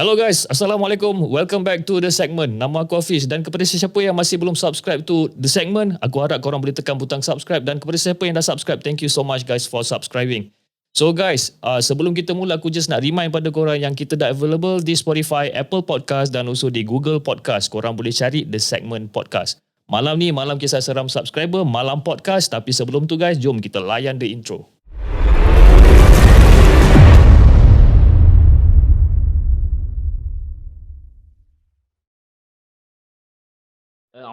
Hello guys, Assalamualaikum. Welcome back to The Segment. Nama aku Hafiz dan kepada sesiapa yang masih belum subscribe to The Segment, aku harap korang boleh tekan butang subscribe dan kepada sesiapa yang dah subscribe, thank you so much guys for subscribing. So guys, uh, sebelum kita mula aku just nak remind pada korang yang kita dah available di Spotify, Apple Podcast dan also di Google Podcast. Korang boleh cari The Segment Podcast. Malam ni malam kisah seram subscriber, malam podcast tapi sebelum tu guys, jom kita layan the intro.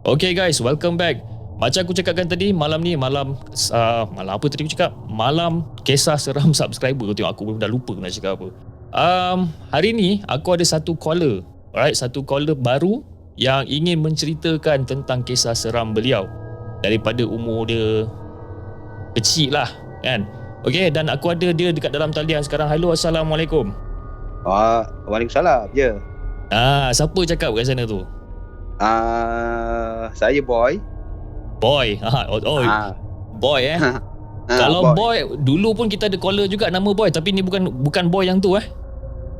Okay guys, welcome back. Macam aku cakapkan tadi, malam ni malam uh, malam apa tadi aku cakap? Malam kisah seram subscriber. Kau tengok aku dah lupa nak cakap apa. Um, hari ni aku ada satu caller. Alright, satu caller baru yang ingin menceritakan tentang kisah seram beliau. Daripada umur dia kecil lah kan. Okay, dan aku ada dia dekat dalam talian sekarang. Hello, Assalamualaikum. Wah, Waalaikumsalam. Ya. Ah, siapa cakap kat sana tu? Ah, saya boy. Boy. Ah, oh, oh Ah, boy eh. ah, Kalau boy. dulu pun kita ada caller juga nama boy tapi ni bukan bukan boy yang tu eh.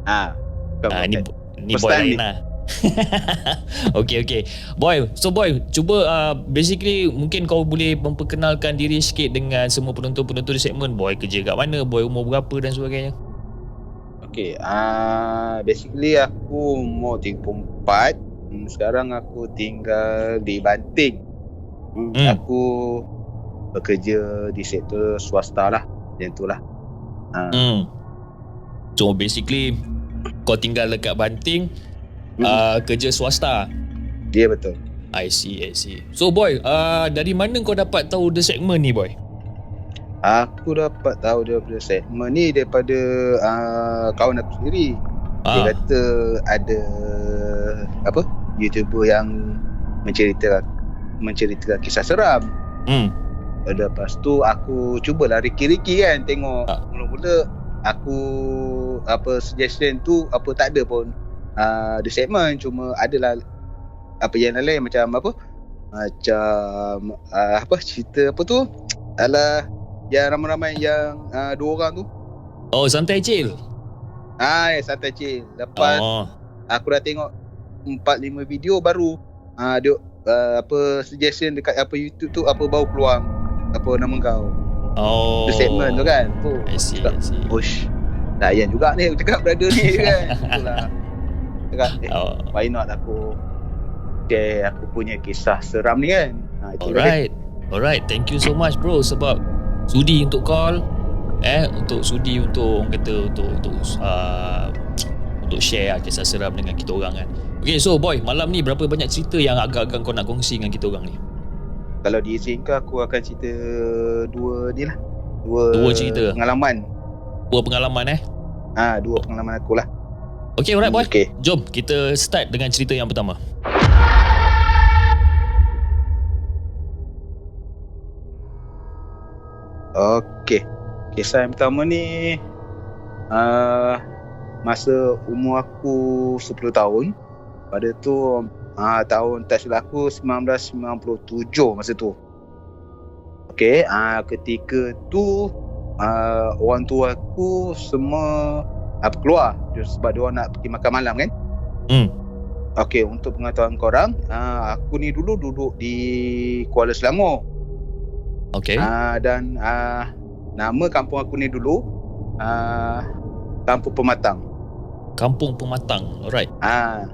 Ah. Bukan, Ah ni ni First boy lain lah. okay okay. Boy, so boy cuba uh, basically mungkin kau boleh memperkenalkan diri sikit dengan semua penonton-penonton di segmen boy kerja kat mana, boy umur berapa dan sebagainya. Okay. Ah, basically aku umur 34. Sekarang aku tinggal di Banting. Hmm. Aku bekerja di sektor swasta lah. Macam tu lah. Ah, Hmm. So basically kau tinggal dekat Banting hmm, uh, kerja swasta. Dia betul. I see, I see. So boy, uh, dari mana kau dapat tahu the segment ni boy? Aku dapat tahu daripada segmen ni daripada uh, kawan aku sendiri. Dia Ah, kata ada apa YouTuber yang menceritakan menceritakan kisah seram. hmm. Lepas tu aku cubalah riki-riki kan tengok Ah. mula-mula aku apa suggestion tu apa tak ada pun uh, the segment cuma adalah apa yang lain macam apa macam uh, apa cerita apa tu alah yang ramai-ramai yang uh, dua orang tu Oh, santai chill. ah yang santai chill lepas Oh. aku dah tengok 4 5 video baru ah uh, dia uh, apa suggestion dekat apa YouTube tu apa baru keluar apa nama kau Oh. the segment tu kan tu I see, I see. push layan juga ni aku cakap brother ni kan itulah cakap eh, Oh. why not aku share aku punya kisah seram ni kan ha, itu. Alright. Alright, thank you so much bro sebab sudi untuk call eh untuk sudi untuk orang kata untuk untuk uh, untuk share lah kisah seram dengan kita orang kan. Okay, so boy, malam ni berapa banyak cerita yang agak-agak kau nak kongsi dengan kita orang ni? kalau diizinkan aku akan cerita dua ni lah dua, Dua cerita? pengalaman Dua pengalaman eh. ah ha, dua pengalaman aku lah Okay, alright boy. okay Jom kita start dengan cerita yang pertama. Okey. Kisah yang pertama ni uh, masa umur aku 10 tahun. Pada tu uh, tahun tak silap aku 1997 masa tu. Okey, uh, ketika tu uh, orang tua aku semua apa keluar dia- sebab dia nak pergi makan malam kan. Hmm. Okey, untuk pengetahuan korang, uh, aku ni dulu duduk di Kuala Selangor. Okay. Ah dan ah nama kampung aku ni dulu ah Kampung Pematang. Kampung Pematang. Alright. Ah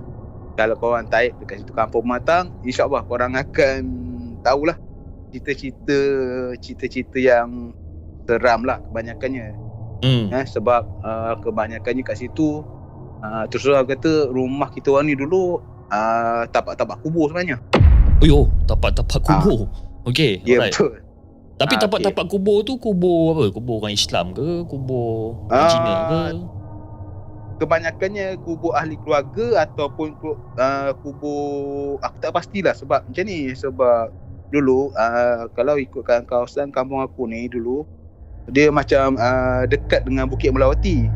kalau korang taik dekat situ Kampung Pematang, insya-Allah korang akan tahulah cerita-cerita cerita-cerita yang seram lah kebanyakannya Hmm. eh, sebab uh, kebanyakannya kat situ uh, terus terang kata rumah kita orang ni dulu uh, tapak-tapak kubur sebenarnya Oh, tapak-tapak kubur. Okey, ya alright. betul Tapi Ah, tapak-tapak kubur tu kubur apa? Kubur orang Islam ke? Kubur orang Ah, Cina ke? Kebanyakannya kubur ahli keluarga ataupun uh, kubur aku tak pastilah sebab macam ni sebab dulu uh, kalau ikutkan kawasan kampung aku ni dulu dia macam uh, dekat dengan Bukit Melawati.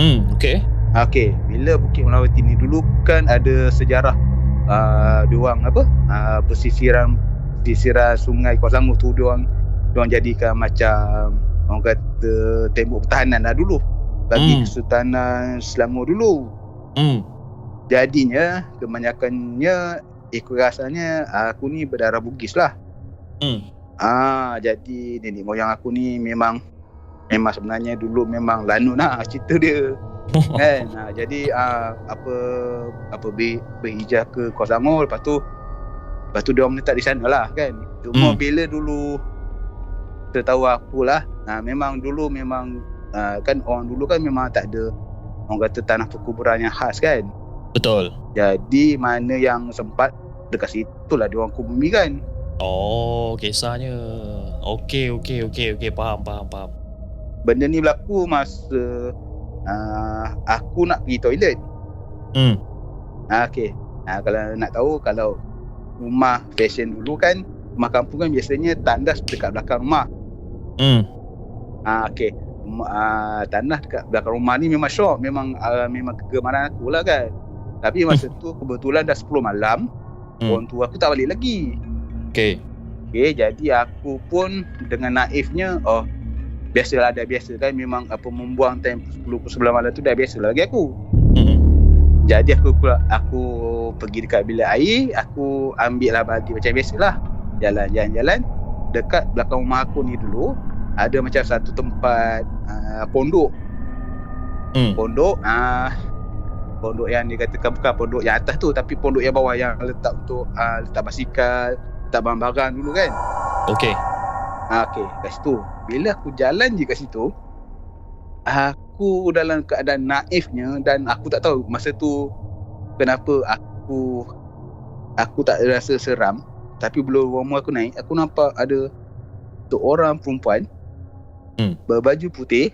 Hmm, okey. Okey, bila Bukit Melawati ni dulu kan ada sejarah uh, diorang apa? Uh, pesisiran pesisiran sungai Kuala tu diorang diorang jadikan macam orang kata tembok pertahanan lah dulu bagi Hmm. Kesultanan Selangor dulu. Hmm. Jadinya kebanyakannya ikut rasanya aku ni berdarah Bugis lah. Hmm. Ah, jadi nenek moyang aku ni memang memang sebenarnya dulu memang lanun lah cerita dia. kan. Ha, jadi ah, apa apa ber, berhijrah ke Kuala Selangor lepas tu lepas tu dia orang menetap di sana lah kan. Cuma Hmm. bila dulu tertahu aku lah, ha, memang dulu memang ah, kan orang dulu kan memang tak ada orang kata tanah perkuburan yang khas kan. Betul. Jadi mana yang sempat dekat situ lah dia orang kubumi kan. Oh, kisahnya. Okey, okey, okey, okey. Faham, faham, faham. Benda ni berlaku masa uh, aku nak pergi toilet. Hmm. Ha, okay. Ha, kalau nak tahu kalau rumah fashion dulu kan rumah kampung kan biasanya tandas dekat belakang rumah. Hmm. Ha, okay. Uh, tandas dekat belakang rumah ni memang syok. Memang uh, memang kegemaran aku lah kan. Tapi masa tu kebetulan dah 10 malam. Hmm. Orang tua aku tak balik lagi. Okey. Okay, jadi aku pun dengan naifnya, oh biasalah dah biasa kan memang apa membuang time 10 pukul 11 malam tu dah biasa lah bagi aku. Hmm. Jadi aku pula aku pergi dekat bilik air, aku ambil lah bagi macam biasalah. Jalan-jalan-jalan dekat belakang rumah aku ni dulu ada macam satu tempat uh, pondok. Hmm. Pondok ah pondok yang dikatakan bukan pondok yang atas tu tapi pondok yang bawah yang letak untuk uh, letak basikal, letak barang-barang dulu kan. Okey. Ha, okay, kat situ. Bila aku jalan je kat situ, aku dalam keadaan naifnya dan aku tak tahu masa tu kenapa aku aku tak rasa seram. Tapi bila rumah aku naik, aku nampak ada seorang perempuan Hmm. berbaju putih,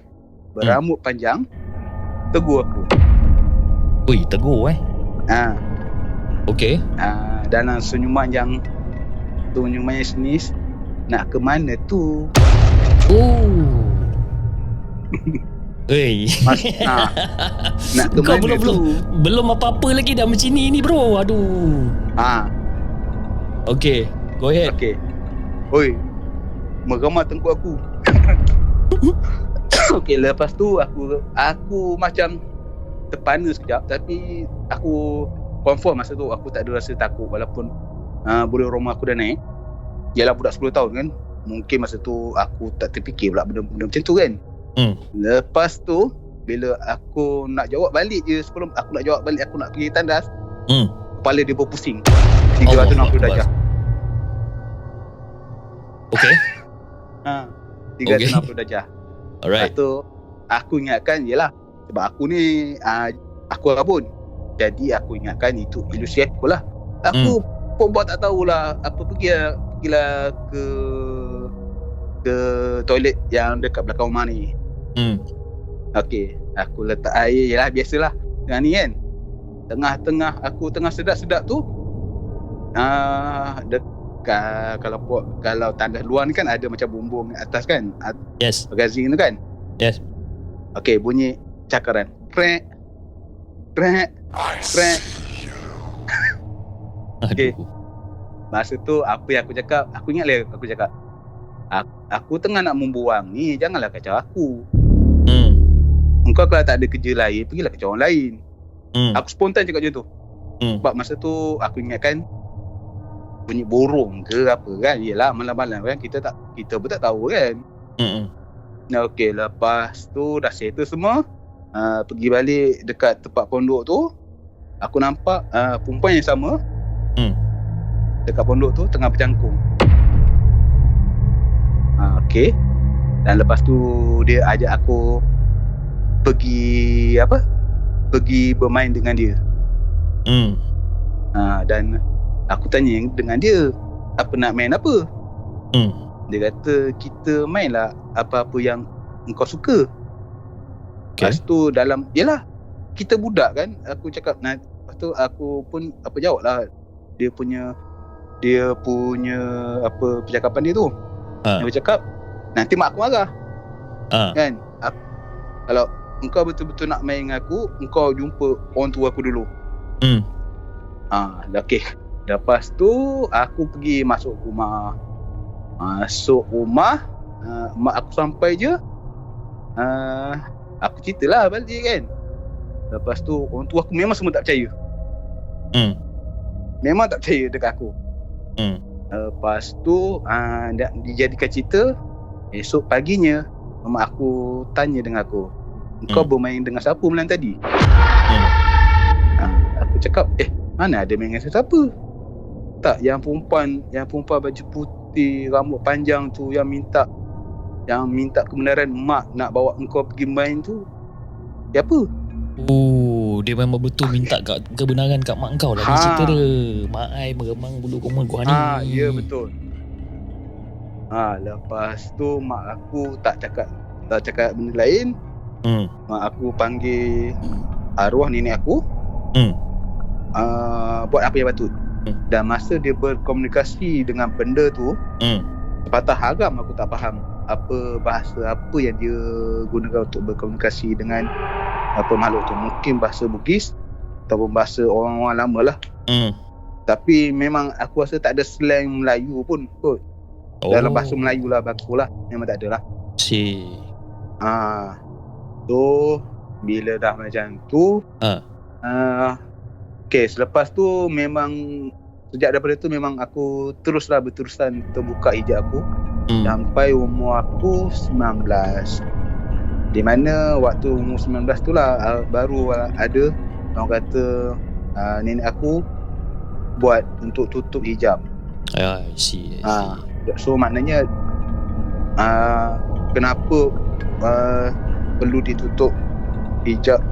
berambut panjang, tegur aku. Ui, tegur eh. Ha, Okey. ha, dalam senyuman yang senyuman yang senis, nak ke mana tu? Oh. Mas, ha, nak ke Kau mana belum- tu? Belum apa-apa lagi dah macam ni ni bro. Aduh. Ha, Okey. Go ahead. Okey. Oi. Meramah tengkuk aku. Okey, lepas tu aku aku macam terpana sekejap tapi aku confirm masa tu aku tak ada rasa takut walaupun uh, boleh rumah aku dah naik. Yalah budak 10 tahun kan. Mungkin masa tu aku tak terfikir pula benda-benda macam tu kan. Hmm. Lepas tu bila aku nak jawab balik je sebelum aku nak jawab balik aku nak pergi tandas. Hmm. Kepala dia berpusing. Allah 360 Akbar. darjah. Okey. Ha. 360 darjah. Alright. Lepas tu aku ingatkan yelah sebab aku ni uh, aku rabun. Jadi aku ingatkan itu ilusi aku lah. Aku hmm. pun buat tak tahulah apa pergi lah, pergilah ke ke toilet yang dekat belakang rumah ni. Hmm. Okey, aku letak air yelah biasalah. Dengan ni kan. Tengah-tengah aku tengah sedap-sedap tu ah uh, kalau buat kalau tandas luar ni kan ada macam bumbung atas kan. At- Yes. magazine tu kan? Yes. Okey, bunyi cakaran. Krek. Krek. Krek. Okey. Masa tu apa yang aku cakap? Aku ingat lagi aku cakap. Aku, aku tengah nak membuang ni, janganlah kacau aku. Hmm. Engkau kalau tak ada kerja lain, pergilah kacau orang lain. Hmm. Aku spontan cakap macam tu. Hmm. Sebab masa tu aku ingatkan bunyi burung ke apa kan. Yelah malam-malam kan kita tak kita pun tak tahu kan. Hmm. Nah, okey, lepas tu dah settle semua. Uh, pergi balik dekat tempat pondok tu. Aku nampak uh, perempuan yang sama. Hmm. dekat pondok tu tengah bercangkung. Ha, okay. Dan lepas tu dia ajak aku pergi apa? Pergi bermain dengan dia. Hmm. Ha, dan aku tanya dengan dia apa nak main apa? Hmm. Dia kata kita mainlah apa-apa yang engkau suka. Okay. Lepas tu dalam Yelah Kita budak kan Aku cakap nah, Lepas tu aku pun Apa jawab lah Dia punya Dia punya Apa Percakapan dia tu Ha. Dia bercakap Nanti mak aku marah Ah. Kan aku, Kalau Engkau betul-betul nak main dengan aku Engkau jumpa Orang tua aku dulu Hmm. Ah, ha, okay. Lepas tu aku pergi masuk rumah. Masuk rumah, uh, mak aku sampai je. Uh, aku ceritalah balik kan. Lepas tu orang tua aku memang semua tak percaya. Hmm. Memang tak percaya dekat aku. Hmm. Lepas tu uh, dijadikan cerita esok paginya mak aku tanya dengan aku. Kau Hmm. bermain dengan siapa malam tadi? Hmm. Ha, aku cakap, eh mana ada main dengan siapa? Tak, yang perempuan, yang perempuan baju putih, rambut panjang tu yang minta yang minta kebenaran mak nak bawa engkau pergi main tu siapa? Oh, dia memang betul minta kat kebenaran kat mak kau lah. Dia Ha. cerita dia. Mak ai meremang bulu koma gua ni. Ha, ya betul. Ha, lepas tu mak aku tak cakap tak cakap benda lain. Hmm. Mak aku panggil arwah nenek aku. Hmm. Uh, buat apa yang patut. Hmm. Dan masa dia berkomunikasi dengan benda tu, Hmm. Sepatah haram aku tak faham apa bahasa apa yang dia gunakan untuk berkomunikasi dengan apa makhluk tu. Mungkin bahasa Bugis ataupun bahasa orang-orang lama lah. Hmm. Tapi memang aku rasa tak ada slang Melayu pun kot. Oh. Dalam bahasa Melayu lah baku lah. Memang tak ada lah. Si. Ha. So bila dah macam tu Ha. uh, Okay selepas tu memang Sejak daripada tu memang aku teruslah berterusan untuk buka hijab aku Hmm. sampai umur aku 19 di mana waktu umur 19 tu lah uh, baru uh, ada orang kata uh, nenek aku buat untuk tutup hijab Ah, I see. I see. Ah. so maknanya uh, kenapa uh, perlu ditutup hijab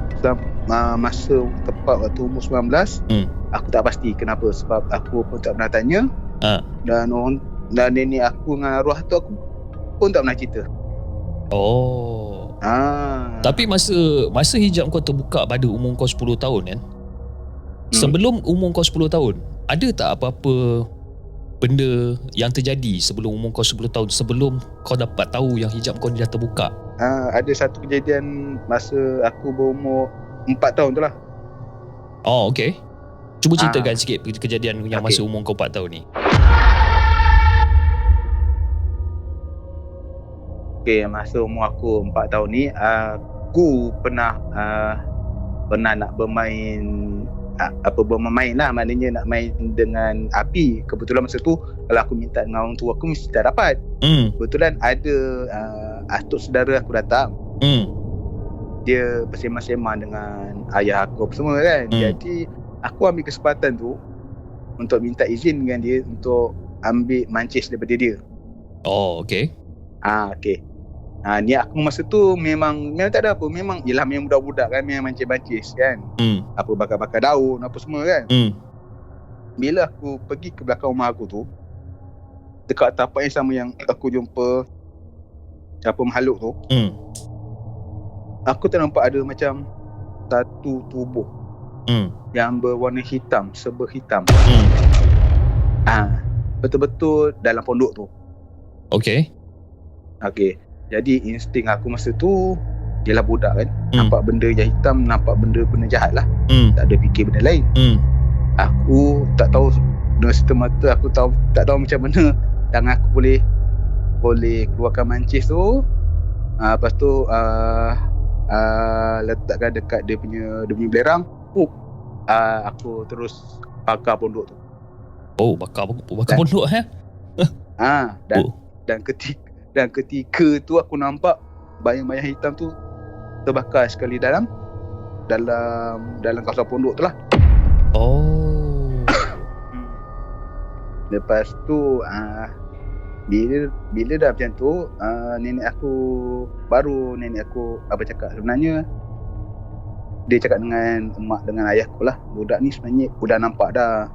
uh, masa tepat waktu umur 19 Hmm. aku tak pasti kenapa sebab aku pun tak pernah tanya Ah. dan orang dan nenek aku dengan arwah tu aku pun tak pernah cerita Oh. ah Tapi masa masa hijab kau terbuka pada umur kau 10 tahun kan? Hmm. Sebelum umur kau 10 tahun, ada tak apa-apa benda yang terjadi sebelum umur kau 10 tahun sebelum kau dapat tahu yang hijab kau ni dah terbuka? Ah, ada satu kejadian masa aku berumur 4 tahun tu lah. Oh, okey. Cuba ceritakan Ah. sikit kejadian yang Okey. masa umur kau 4 tahun ni. Okay, masa umur aku 4 tahun ni, aku pernah uh, pernah nak bermain uh, apa bermain lah maknanya nak main dengan api. Kebetulan masa tu kalau aku minta dengan orang tua aku mesti tak dapat. Hmm. Kebetulan ada uh, atuk saudara aku datang. Hmm. Dia bersema-sema dengan ayah aku apa semua kan. Hmm. Jadi aku ambil kesempatan tu untuk minta izin dengan dia untuk ambil mancis daripada dia. Oh, okey. Ah okey. Ah niat aku masa tu memang memang tak ada apa. Memang ialah memang budak-budak kan memang mancis-mancis kan. Hmm. Apa bakar-bakar daun apa semua kan. Hmm. Bila aku pergi ke belakang rumah aku tu dekat tapak yang sama yang aku jumpa apa makhluk tu, Hmm. Aku tak nampak ada macam satu tubuh Hmm. yang berwarna hitam, serba hitam. Hmm. Ah betul-betul dalam pondok tu. Okey. Okey. Jadi insting aku masa tu Yelah budak kan Hmm. Nampak benda yang hitam Nampak benda-benda jahat lah Hmm. Tak ada fikir benda lain Hmm. Aku tak tahu Dengan serta mata Aku tahu tak tahu macam mana Tangan aku boleh Boleh keluarkan mancis tu uh, Lepas tu uh, uh, Letakkan dekat dia punya Dia punya belerang uh, uh, Aku terus Bakar pondok tu Oh, bakar bakar Dan- pondok eh? Ah, dan Oh. dan ketika dan ketika tu aku nampak bayang-bayang hitam tu terbakar sekali dalam dalam dalam kawasan pondok tu lah. Oh. Lepas tu uh, bila bila dah macam tu uh, nenek aku baru nenek aku apa cakap? Sebenarnya dia cakap dengan emak dengan ayah aku lah budak ni sebenarnya udah nampak dah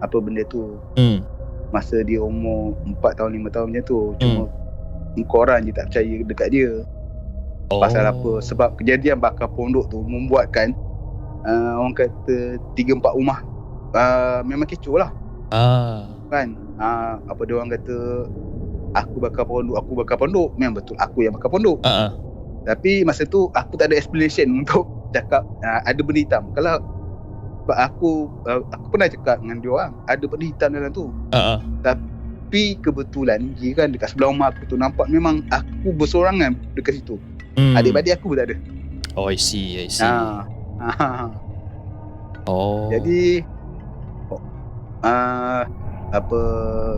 apa benda tu. Hmm. masa dia umur 4 tahun 5 tahun macam tu cuma korang je tak percaya dekat dia. Oh. pasal apa? Sebab kejadian bakar pondok tu membuatkan uh, orang kata 3 4 rumah uh, memang kecoh lah. Ah. kan uh, apa dia orang kata aku bakar pondok aku bakar pondok memang betul aku yang bakar pondok ah. tapi masa tu aku tak ada explanation untuk cakap uh, ada benda hitam kalau sebab aku uh, aku pernah cakap dengan dia orang ada benda hitam dalam tu ah. tapi kebetulan je kan dekat sebelah rumah aku tu nampak memang aku bersorangan dekat situ Hmm. adik-adik aku pun tak ada Oh, I see. I see. ha. Oh. Jadi uh, apa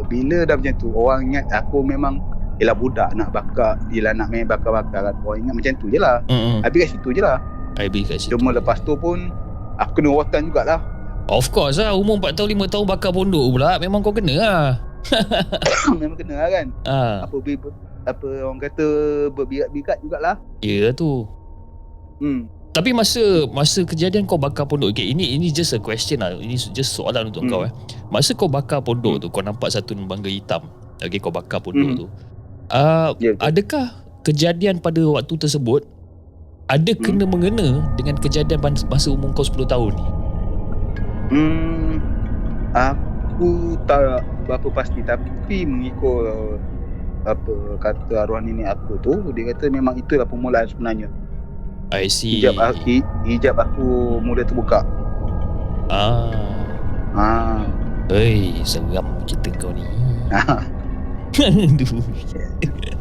bila dah macam tu orang ingat aku memang ialah budak nak bakar ialah nak main bakar-bakar kan orang ingat macam tu je lah Hmm. habis kat situ je lah beli kat situ. cuma lepas tu pun aku kena rotan jugalah Of course lah. Umur 4 tahun, 5 tahun bakar pondok pula. Memang kau kena lah. memang kena lah kan Ah. apa ber, apa orang kata berbirat-birat jugalah Ya tu. hmm. Tapi masa masa kejadian kau bakar pondok okay, ini ini just a question lah. Ini just soalan untuk Hmm. kau eh. Masa kau bakar pondok Hmm. tu kau nampak satu bangga hitam. Okay kau bakar pondok Hmm. tu. Uh, Ya, betul. adakah kejadian pada waktu tersebut ada Hmm. kena mengena dengan kejadian masa umur kau 10 tahun ni? Hmm, aku tak berapa pasti tapi mengikut apa kata arwah nenek aku tu dia kata memang itulah permulaan sebenarnya I see. hijab aku hijab aku mula terbuka Ah. ha Hei, seram cerita kau ni. Aduh.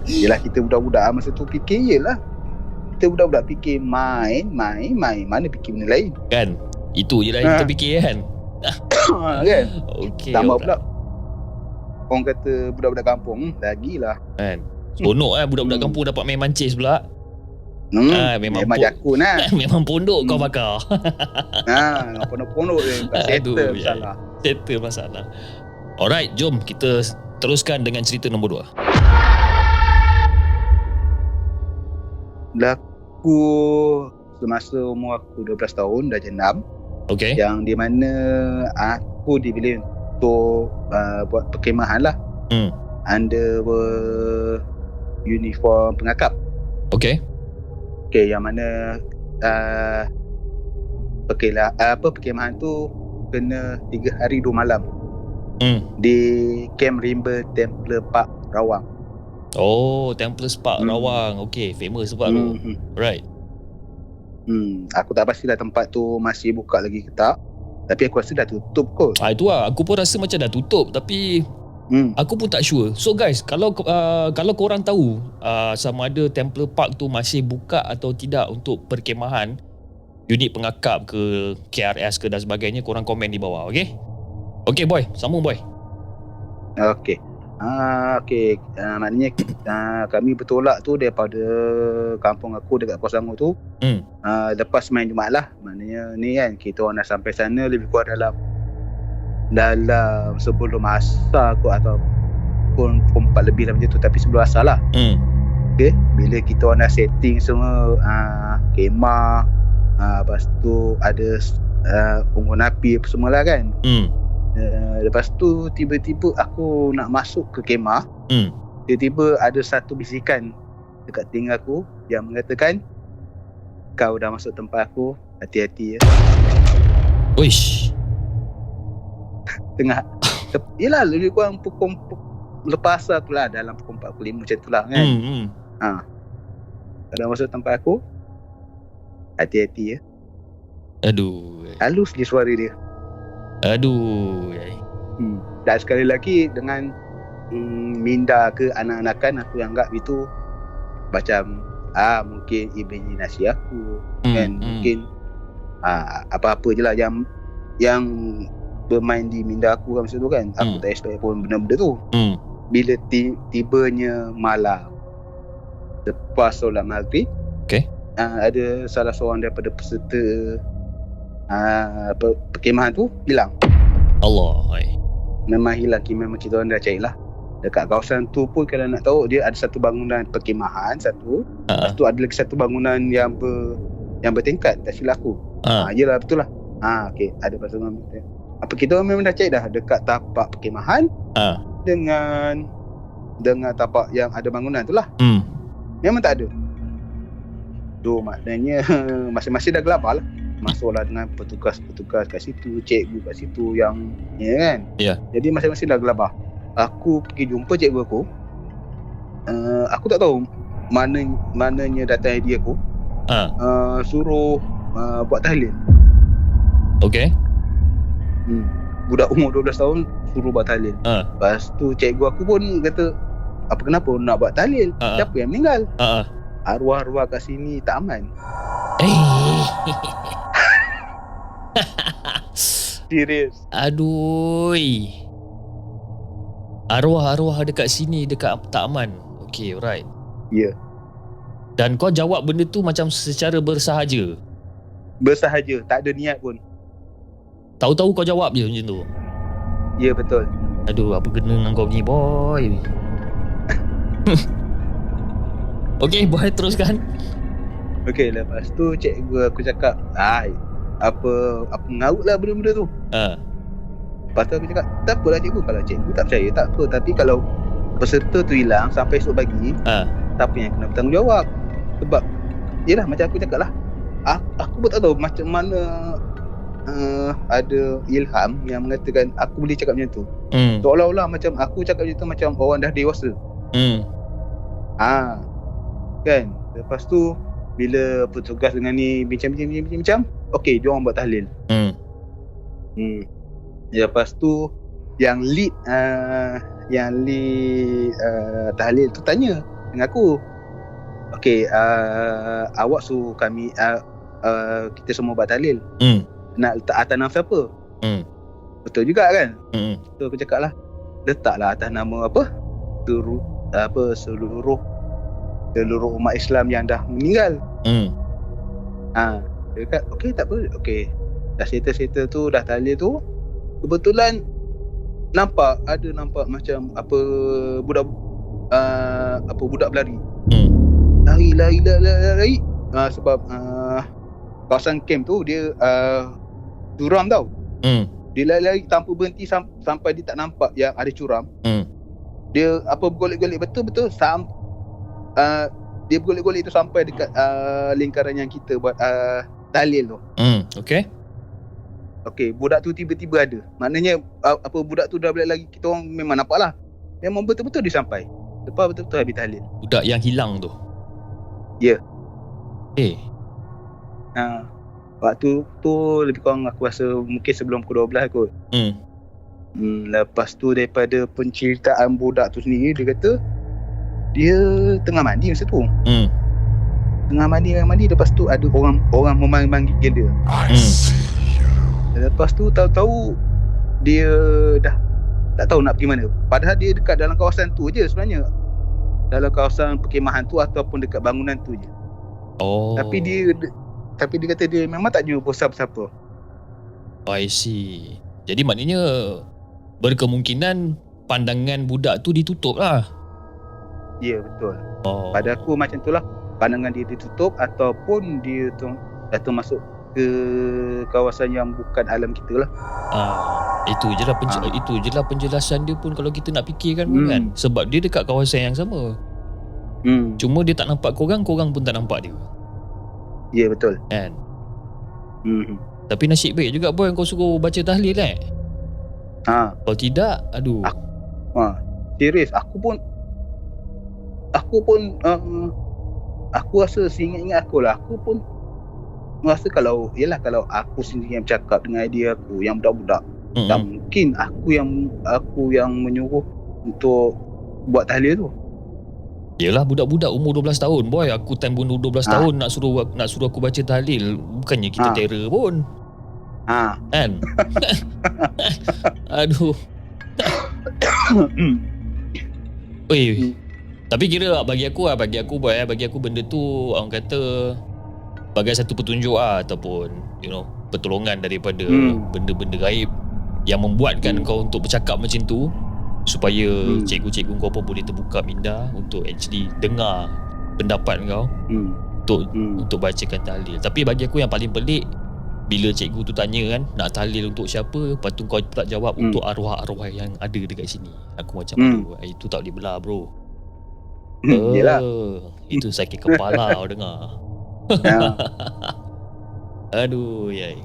yelah kita budak-budak masa tu fikir yelah kita budak-budak fikir main main main mana fikir benda lain kan? Itu je lah yang kita Ha. fikir kan? kan Okey. tambah pula orang kata budak-budak kampung hmm, lagilah Kan? Seronok kan budak-budak Hmm. kampung dapat main mancis pula. hmm, Ah, memang memang pun- jakun lah Memang pondok kau Hmm. bakar. Ha, pondok-pondok dia tak settle ya. Settle masalah. Alright, jom kita teruskan dengan cerita nombor 2. Berlaku semasa umur aku 12 tahun dah jenam Okay? yang di mana aku dipilih untuk uh, buat perkemahan lah. Hmm. Under uh, uniform pengakap. Okay? Okay, yang mana uh, perkela, apa perkemahan tu kena 3 hari 2 malam Hmm. di Camp Rimba Temple Park Rawang. Oh, Templars Park Hmm. Rawang. Okay, famous sebab tu. Hmm. Right. Hmm, aku tak pastilah tempat tu masih buka lagi ke tak. Tapi aku rasa dah tutup kot. Ah, itu lah. Aku pun rasa macam dah tutup. Tapi Hmm. aku pun tak sure. So guys, kalau uh, kalau korang tahu uh, sama ada Temple Park tu masih buka atau tidak untuk perkemahan, unit pengakap ke, KRS ke dan sebagainya, korang komen di bawah. Okay? Okay boy, sambung boy. Okey. Ah okey. Ah, maknanya ah, kami bertolak tu daripada kampung aku dekat Kuala Selangor tu. Hmm. Ah lepas main Jumaat lah. Maknanya ni kan kita orang dah sampai sana lebih kurang dalam dalam sebelum asar kot atau pun 4 lebih lah macam tu tapi sebelum asar lah. Hmm. Okey. Bila kita orang dah setting semua ah kemah ah lepas tu ada ah, unggun api apa semua lah kan. Hmm. Uh, lepas tu tiba-tiba aku nak masuk ke kemah. Hmm. Tiba-tiba ada satu bisikan dekat telinga aku yang mengatakan kau dah masuk tempat aku, hati-hati ya. Uish. Tengah Yelah lebih kurang pukul, pukul lepas asar tu lah dalam pukul 45 macam tu lah kan. Hmm. hmm. Dah masuk tempat aku, hati-hati ya. Aduh. Halus je suara dia. Aduh. Hmm. Dan sekali lagi dengan mm, minda ke anak-anakan aku anggap itu macam ah mungkin imaginasi aku Hmm. kan hmm. mungkin ah apa-apa je lah yang yang bermain di minda aku kan masa tu kan aku Hmm. tak expect pun benda-benda tu Hmm. bila ti- tibanya malam lepas solat maghrib Okay. Ah, ada salah seorang daripada peserta pe- perkemahan tu bilang Allah. memang hilang memang kita orang dah cari lah dekat kawasan tu pun kalau nak tahu dia ada satu bangunan perkemahan satu Ha. lepas tu ada lagi satu bangunan yang ber yang bertingkat tak silap aku Ha. ha. yelah betul lah ha okey ada pasangan apa kita orang memang dah cari dah dekat tapak perkemahan Ha. dengan dengan tapak yang ada bangunan tu lah Hmm. memang tak ada tu maknanya masing-masing dah gelap lah masuklah dengan petugas-petugas kat situ cikgu kat situ yang ya kan Ya. jadi masing-masing dah gelap aku pergi jumpa cikgu aku uh, aku tak tahu mana mananya datang idea aku Ha. uh, suruh uh, buat tahlil Okay. hmm. budak umur 12 tahun suruh buat tahlil Ha. lepas tu cikgu aku pun kata apa kenapa nak buat tahlil Ha. siapa yang meninggal Ha. Arwah-arwah kat sini tak aman Eh. serius Aduh. Arwah-arwah dekat sini dekat tak aman. Okay, right. Ya. Dan kau jawab benda tu macam secara bersahaja. bersahaja tak ada niat pun Tahu-tahu kau jawab je macam tu. ya betul Aduh, apa kena dengan kau ni, boy? okay, boy, teruskan. Okey lepas tu cikgu aku cakap ai apa apa mengarut lah benda-benda tu Ha. lepas tu aku cakap tak apalah cikgu kalau cikgu tak percaya tak apa tapi kalau peserta tu hilang sampai esok pagi Ha. siapa yang kena bertanggungjawab sebab yelah macam aku cakap lah aku, aku pun tak tahu macam mana uh, ada ilham yang mengatakan aku boleh cakap macam tu Hmm. seolah-olah macam aku cakap macam tu macam orang dah dewasa Hmm. Ah, kan. Lepas tu bila petugas dengan ni bincang-bincang bincang-bincang, okey, dia orang buat tahlil. Hmm. Hmm. Lepas tu yang lead uh, yang lead uh, tahlil tu tanya dengan aku. Okey, uh, awak suruh kami uh, uh, kita semua buat tahlil. Hmm. Nak letak atas nama siapa? Hmm. Betul juga kan? Hmm. So aku cakap lah Letaklah atas nama apa Seluruh apa seluruh seluruh umat Islam yang dah meninggal. Hmm. Ha, dia kata okey tak apa. Okey. Dah settle-settle tu dah tahlil tu kebetulan nampak ada nampak macam apa budak uh, apa budak berlari. Hmm. Lari lari lari lari, lari. Uh, sebab uh, kawasan camp tu dia uh, curam tau. Hmm. Dia lari-lari tanpa berhenti sam- sampai dia tak nampak yang ada curam. Hmm. Dia apa bergolek-golek betul-betul sam uh, dia bergolek-golek tu sampai dekat uh, lingkaran yang kita buat uh, tahlil tu. Hmm. Okay. Okey, budak tu tiba-tiba ada. Maknanya uh, apa budak tu dah balik lagi kita orang memang nampak lah. Memang betul-betul dia sampai. Lepas betul-betul habis tahlil. Budak yang hilang tu. Ya. Eh. Ha. Waktu tu lebih kurang aku rasa mungkin sebelum pukul 12 kot. Hmm. Hmm, lepas tu daripada penceritaan budak tu sendiri dia kata dia tengah mandi masa tu. Hmm. Tengah mandi tengah mandi lepas tu ada orang orang memanggil dia. Hmm. Lepas tu tahu-tahu dia dah tak tahu nak pergi mana. Padahal dia dekat dalam kawasan tu je sebenarnya. Dalam kawasan perkemahan tu ataupun dekat bangunan tu je. Oh. Tapi dia tapi dia kata dia memang tak jumpa siapa-siapa. Oh, I see. Jadi maknanya berkemungkinan pandangan budak tu ditutup lah. Ya betul. Oh. Pada aku macam tu lah. Pandangan dia ditutup ataupun dia tu dah masuk ke kawasan yang bukan alam kita lah. Ah, itu je lah penj- Ah. itu je lah penjelasan dia pun kalau kita nak fikirkan pun Hmm. kan. Sebab dia dekat kawasan yang sama. Hmm. Cuma dia tak nampak korang, korang pun tak nampak dia. Ya betul. Kan? Hmm. Tapi nasib baik juga boy kau suruh baca tahlil eh. Ha. Kalau tidak, aduh. Aku- Ha. Serius aku pun aku pun uh, aku rasa seingat-ingat aku lah aku pun rasa kalau yalah kalau aku sendiri yang cakap dengan idea aku yang budak-budak Mm-mm. tak mungkin aku yang aku yang menyuruh untuk buat tahlil tu. Yelah budak-budak umur 12 tahun boy. Aku time pun 12 Ah. tahun nak suruh nak suruh aku baca tahlil. Bukannya kita Ah. terror pun. Ha. Kan? aduh. Oi. Tapi kira bagi aku lah, bagi aku boy, eh, bagi aku benda tu orang kata bagai satu petunjuk ah ataupun you know pertolongan daripada Hmm. benda-benda gaib yang membuatkan Hmm. kau untuk bercakap macam tu supaya Hmm. cikgu-cikgu kau pun boleh terbuka minda untuk actually dengar pendapat kau Hmm. untuk Hmm. untuk bacakan tahlil. Tapi bagi aku yang paling pelik bila cikgu tu tanya kan nak tahlil untuk siapa, lepas tu kau pula jawab Hmm. untuk arwah-arwah yang ada dekat sini. Aku macam Hmm. aduh, eh, itu tak boleh belah bro. Yelah. Oh, itu sakit kepala kau dengar. Ya. Aduh, yai.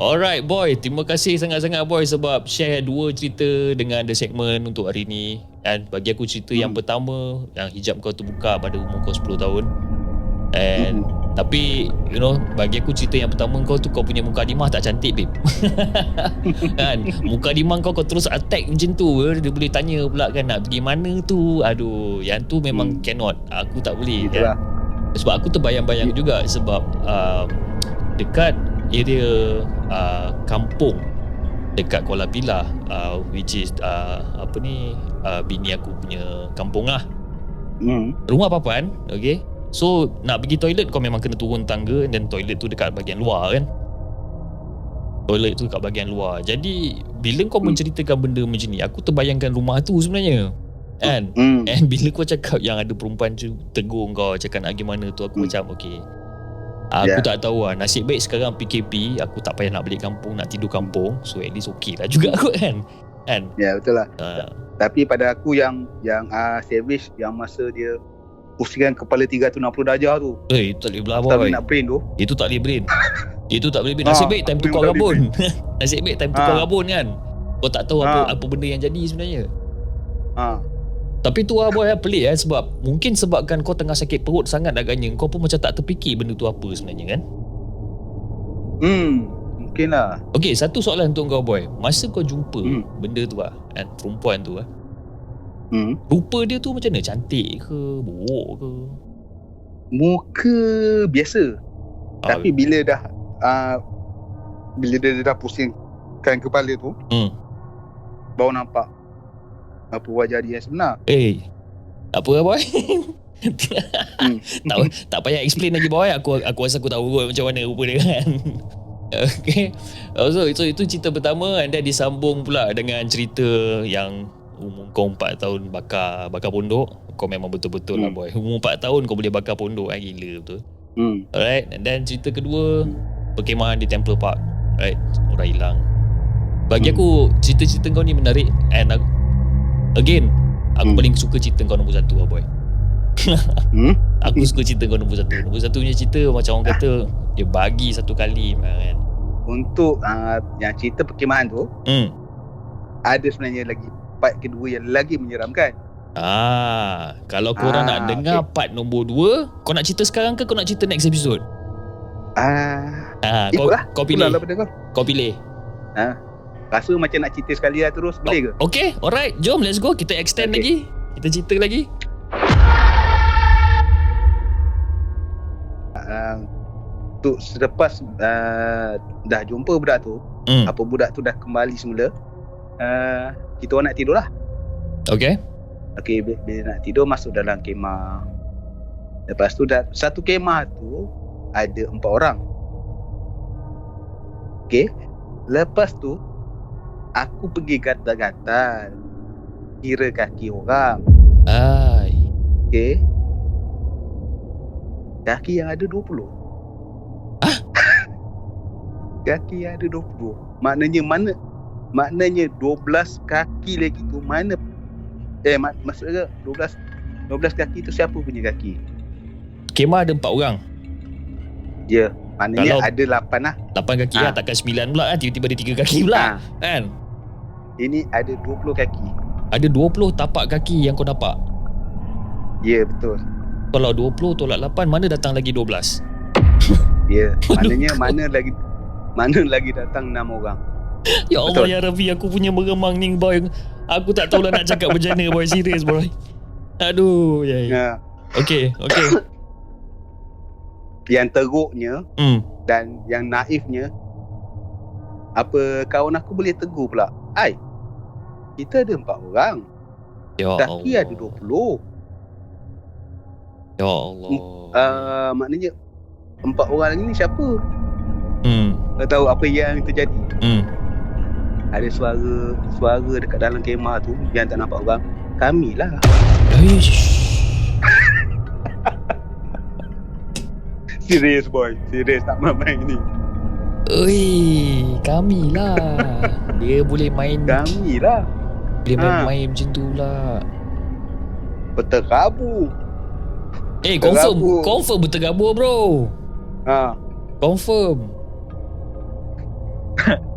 Alright boy, terima kasih sangat-sangat boy sebab share dua cerita dengan the segment untuk hari ni. Dan bagi aku cerita yang Hmm. pertama yang hijab kau terbuka pada umur kau 10 tahun. And Hmm. Tapi you know bagi aku cerita yang pertama kau tu kau punya muka dimah tak cantik babe. kan muka dimah kau kau terus attack macam tu eh. dia boleh tanya pula kan nak pergi mana tu. Aduh, yang tu memang Hmm. cannot. Aku tak boleh. Itulah. Sebab aku terbayang-bayang juga sebab uh, dekat area uh, kampung dekat Kuala Pilah uh, which is uh, apa ni uh, bini aku punya kampung lah. Hmm. Rumah papan, okay. So nak pergi toilet kau memang kena turun tangga dan toilet tu dekat bahagian luar kan. Toilet tu dekat bahagian luar. Jadi bila kau Hmm. menceritakan benda macam ni, aku terbayangkan rumah tu sebenarnya. Kan? Hmm. And bila kau cakap yang ada perempuan tu tegur kau cakap nak pergi mana tu aku Hmm. macam okay. Aku Ya. tak tahu lah Nasib baik sekarang PKP Aku tak payah nak balik kampung Nak tidur kampung So at least okay lah juga kot kan Kan Ya betul lah. uh, Tapi pada aku yang yang uh, savage yang masa dia pusingkan kepala 360 darjah tu. Eh itu tak boleh belah Tak boy nak brain tu. Itu tak boleh brain Itu tak boleh brain Nasib Ah, baik time tukar rabun Nasib baik time tukar Ah. rabun kan Kau tak tahu apa Ah. apa benda yang jadi sebenarnya Ha. Tapi tu lah boy pelik eh Sebab mungkin sebabkan kau tengah sakit perut sangat agaknya Kau pun macam tak terfikir benda tu apa sebenarnya kan Hmm. Mungkin lah. Okay, satu soalan untuk kau boy. Masa kau jumpa Hmm. benda tu lah, kan, perempuan tu lah, Hmm. rupa dia tu macam mana? Cantik ke? Buruk ke? Muka biasa. Ah, Tapi bila dah uh, bila dia dah pusingkan kepala tu, Hmm. baru nampak apa wajah dia sebenar. Eh, apa lah boy? Hmm. tak, tak payah explain lagi boy. Aku aku rasa aku tahu kot macam mana rupa dia kan. okay. So, so, itu cerita pertama and then disambung pula dengan cerita yang umur kau 4 tahun bakar bakar pondok. Kau memang betul-betul lah Hmm. boy. Umur 4 tahun kau boleh bakar pondok kan gila betul. Hmm. Alright, and then cerita kedua perkemahan di Temple Park. Right, orang hilang. Bagi Hmm. aku cerita-cerita kau ni menarik and aku, again aku Hmm. paling suka cerita kau nombor satu lah boy. Hmm? Aku suka cerita kau nombor satu. Nombor satu punya cerita macam orang kata dia bagi satu kali kan. Untuk uh, yang cerita perkemahan tu, Hmm. ada sebenarnya lagi part kedua yang lagi menyeramkan. Ah, kalau korang Ah, nak dengar part nombor dua, kau nak cerita sekarang ke kau nak cerita next episode? Ah, Ah, kau ikutlah. kau pilih. Pada kau. Kau pilih. Rasa macam nak cerita sekali lah terus, boleh ke? Okay, alright. Jom let's go. Kita extend Okay. lagi. Kita cerita lagi. Uh, untuk selepas uh, dah jumpa budak tu, Hmm. apa budak tu dah kembali semula, uh, kita orang nak tidur lah. Okay. Okey, bila, bila nak tidur masuk dalam kemah. Lepas tu dah satu kemah tu ada empat orang. Okey. Lepas tu aku pergi gatal-gatal kira kaki orang. Ai. Okey. Kaki yang ada 20. Hah? kaki yang ada 20. Maknanya mana? Maknanya 12 kaki lagi tu mana? Eh mak, maksudnya 12 12 kaki tu siapa punya kaki? Kemah ada empat orang. Ya, maknanya Kalau- ada 8 lah. Lapan kaki Ah. lah. Takkan sembilan pula kan. Tiba-tiba ada tiga kaki pula. Ah, Kan? ini ada 20 kaki. Ada 20 tapak kaki yang kau dapat. Ya, betul. Kalau 20 tolak 8, mana datang lagi 12? Ya, Aduh. maknanya mana lagi mana lagi datang 6 orang. Ya Allah, Betul. ya Rabbi. Aku punya meremang ni, boy. Aku tak tahulah nak cakap macam mana, boy. Serius, boy. Aduh, ya. ya. Ya. Okay, okay. Yang teruknya Hmm. dan yang naifnya apa kawan aku boleh tegur pula. Ai, kita ada empat orang. Ya Allah. ada 20. Ya Allah. Uh, maknanya empat orang ni siapa? Hmm. Tak tahu apa yang terjadi. Hmm. Ada suara suara dekat dalam kemah tu yang tak nampak orang. Kami lah. Serius boy. Serius tak main-main ni. Oi, kami lah. Dia boleh main Kami lah. boleh Ha. main-main macam tu lah. Berterabu. Eh, confirm. Tergabur. Confirm bertergabur bro. Ha. Confirm.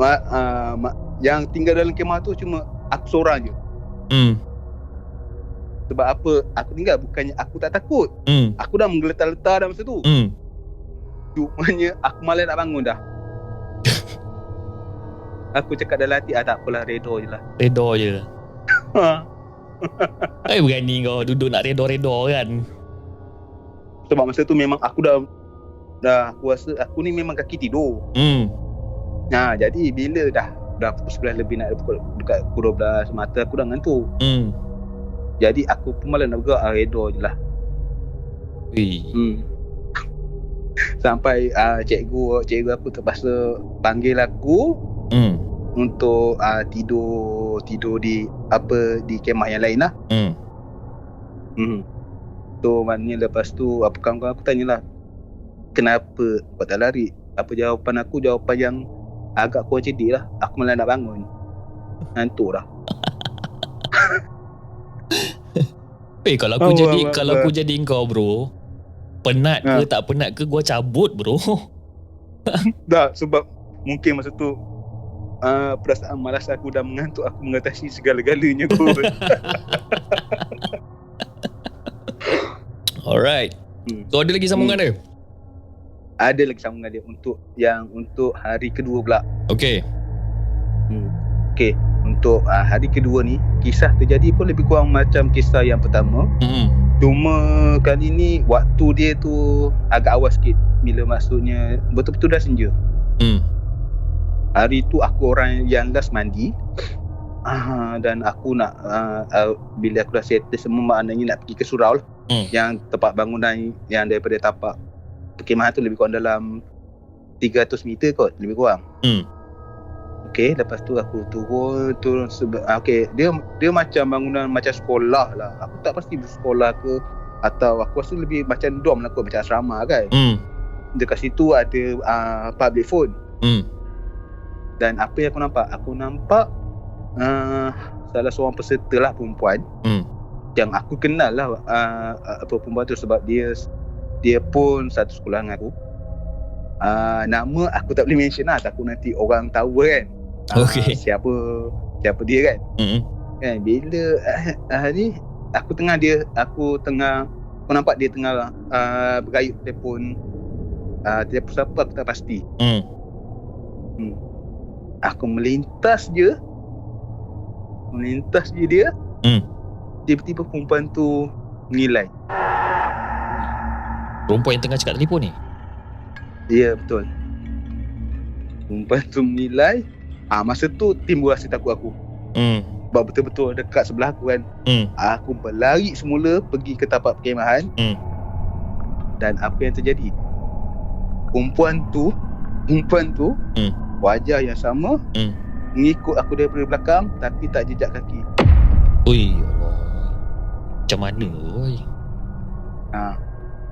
Ma, uh, ma, yang tinggal dalam kemah tu cuma aku seorang je. Hmm. Sebab apa? Aku tinggal bukannya aku tak takut. Hmm. Aku dah menggeletar-letar dah masa tu. Hmm. Cumanya aku malas nak bangun dah. aku cakap dalam hati, ah tak apalah, redor je lah. Redor je. Ha. Eh berani kau duduk nak redor-redor kan. Sebab masa tu memang aku dah dah aku rasa aku ni memang kaki tidur. Hmm. Ha, jadi bila dah dah pukul 11 lebih nak pukul dekat pukul 12 mata aku dah ngantuk. Hmm. Jadi aku pun malas nak bergerak ah, redor je lah. Ui. Hmm. Sampai uh, cikgu cikgu aku terpaksa panggil aku Hmm. untuk uh, tidur tidur di apa di kemah yang lain lah. Hmm. Hmm. So maknanya lepas tu apa kawan-kawan aku tanyalah kenapa kau tak lari? Apa jawapan aku jawapan yang agak kurang cerdik lah. Aku malah nak bangun. Ngantuk dah. Eh kalau aku Oh, jadi apa- kalau apa. aku jadi kau bro. Penat ke Ha. tak penat ke gua cabut bro. Dah sebab mungkin masa tu uh, perasaan malas aku dah mengantuk aku mengatasi segala-galanya kot. Alright. Hmm. So ada lagi sambungan dia? Ada lagi sambungan dia untuk yang untuk hari kedua pula. Okay. Okey, untuk uh, hari kedua ni kisah terjadi pun lebih kurang macam kisah yang pertama. Hmm. Cuma kali ni waktu dia tu agak awal sikit bila maksudnya betul-betul dah senja. Hmm. Hari tu aku orang yang last mandi. Ah, dan aku nak uh, uh, bila aku dah settle semua maknanya nak pergi ke surau lah. Hmm. Yang tempat bangunan yang daripada tapak perkemahan tu lebih kurang dalam 300 meter kot lebih kurang. Hmm. Okey, lepas tu aku turun turun sebe- ah, okey, dia dia macam bangunan macam sekolah lah. Aku tak pasti sekolah ke atau aku rasa lebih macam dom lah kot macam asrama kan. Hmm. Dekat situ ada uh, public phone Hmm. dan apa yang aku nampak? Aku nampak uh, salah seorang peserta lah perempuan Hmm. yang aku kenal lah uh, apa perempuan tu sebab dia dia pun satu sekolah dengan aku. Uh, nama aku tak boleh mention lah takut nanti orang tahu kan. Ah, Okey. siapa siapa dia kan. Hmm. kan bila uh, uh, ni aku tengah dia aku tengah aku nampak dia tengah uh, berayut telefon uh, telefon siapa aku tak pasti Hmm. aku melintas je melintas je dia Hmm. tiba-tiba perempuan tu nilai Perempuan yang tengah cakap telefon ni. ya betul perempuan tu menilai ah masa tu timbul rasa takut aku Hmm. sebab betul-betul dekat sebelah aku kan Hmm. Aku berlari semula pergi ke tapak perkemahan. Hmm. Dan apa yang terjadi? Perempuan tu, perempuan tu, Hmm. wajah yang sama, Hmm. mengikut aku daripada belakang tapi tak jejak kaki. Ui Allah. Macam mana oi? Ha.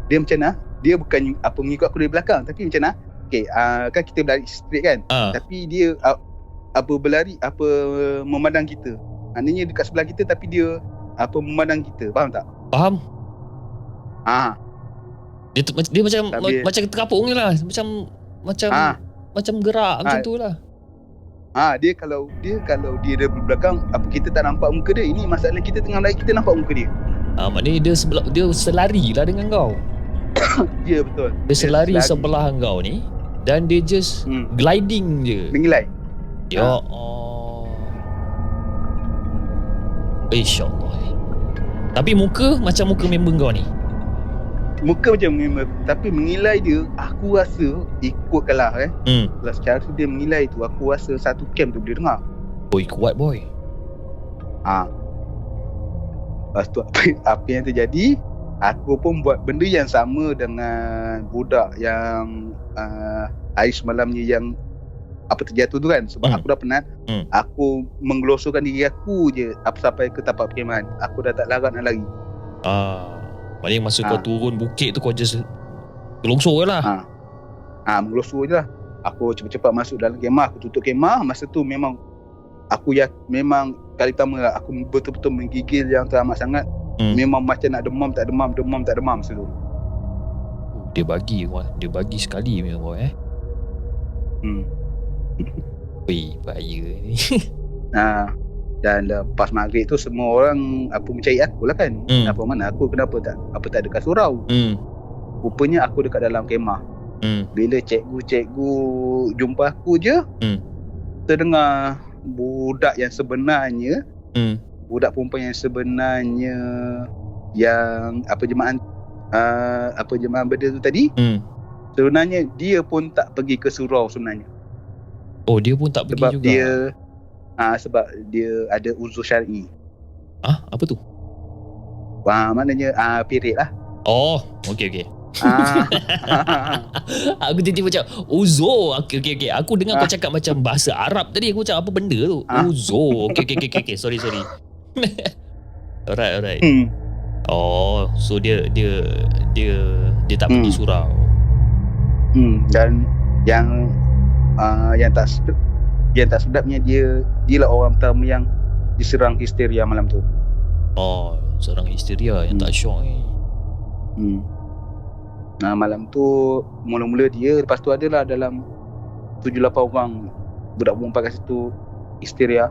Dia macam mana? Dia bukan apa mengikut aku dari belakang tapi macam mana? Okay, uh, kan kita berlari straight kan? Ah. Tapi dia uh, apa berlari, apa memandang kita. Maknanya dekat sebelah kita tapi dia apa memandang kita. Faham tak? Faham? Ah, Dia tu, dia macam Tapi- macam terapung je lah. Macam macam ah. macam gerak macam Ah. tu lah. Ha, dia kalau dia kalau dia dari belakang apa kita tak nampak muka dia. Ini masalah kita tengah lari kita nampak muka dia. Ah, maknanya dia sebelah dia selari lah dengan kau. Ya betul. Dia selari sebelah kau ni dan dia just Hmm. gliding je. Mengilai. Ya Allah. InsyaAllah. Tapi muka macam muka member kau ni. Muka macam member tapi mengilai dia aku rasa ikut kalah eh. Hmm. Kalau secara tu dia mengilai tu aku rasa satu camp tu boleh dengar. Oi, kuat boy. Ha. Lepas tu apa, apa yang terjadi Aku pun buat benda yang sama dengan budak yang uh, hari semalamnya yang apa terjatuh tu kan sebab Hmm. aku dah penat Hmm. aku menggelosokkan diri aku je apa sampai ke tapak perkemahan aku dah tak larat nak lari Ah, maknanya masa kau Ah. turun bukit tu kau just gelongsor je lah. Ah. ha, menggelosok je lah aku cepat-cepat masuk dalam kemah aku tutup kemah masa tu memang aku ya memang kali pertama lah aku betul-betul menggigil yang teramat sangat Hmm. memang macam nak demam tak demam demam tak demam masa tu Dia bagi dia bagi sekali memang boy eh. hmm. Wei, bahaya ni. Ha, dan lepas maghrib tu semua orang apa mencari aku lah kan. Hmm. Apa mana aku kenapa tak apa tak dekat surau. Hmm. Rupanya aku dekat dalam kemah. Hmm. Bila cikgu-cikgu jumpa aku je, Hmm. terdengar budak yang sebenarnya, Hmm. Budak perempuan yang sebenarnya yang apa jemaah uh, apa jemaah benda tu tadi, Hmm. sebenarnya dia pun tak pergi ke surau sebenarnya. Oh, dia pun tak pergi Sebab juga. dia ah sebab dia ada uzur syar'i. Ah, apa tu? Wah, maknanya ah period lah. Oh, okey okey. Ah. Aku tiba-tiba macam Uzo Okey okey okey Aku dengar kau Ah. cakap macam Bahasa Arab tadi Aku macam apa benda tu Ah. Uzo Okey okey okey okey Sorry sorry Alright alright hmm. Oh So dia Dia Dia Dia tak pergi Hmm. surau Hmm. Dan yang uh, yang tak sedap, yang tak sedapnya dia dia lah orang pertama yang diserang histeria malam tu. Oh Seorang histeria Yang Hmm. tak syok ni Hmm. Nah malam tu mula-mula dia lepas tu adalah dalam 7 8 orang budak perempuan kat situ histeria.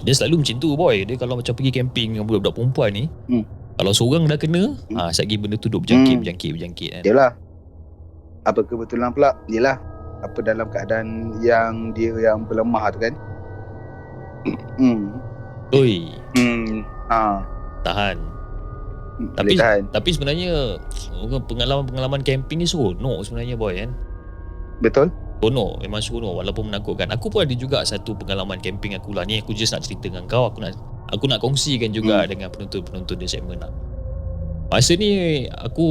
Dia selalu macam tu boy Dia kalau macam pergi camping Dengan budak-budak perempuan ni Hmm. Kalau seorang dah kena Hmm. ah, Sekejap lagi benda tu duk berjangkit Hmm. Berjangkit berjangkit kan Yalah. Apa kebetulan pula Yalah apa dalam keadaan yang dia yang berlemah tu kan. Hmm. Oi Hmm. Ha. Tahan Tapi Tapi- tahan. Tapi sebenarnya Pengalaman-pengalaman camping ni seronok sebenarnya boy kan Betul? Seronok Memang seronok Walaupun menakutkan Aku pun ada juga Satu pengalaman camping aku lah Ni aku just nak cerita dengan kau Aku nak Aku nak kongsikan juga Hmm. Dengan penonton-penonton di segmen lah Masa ni Aku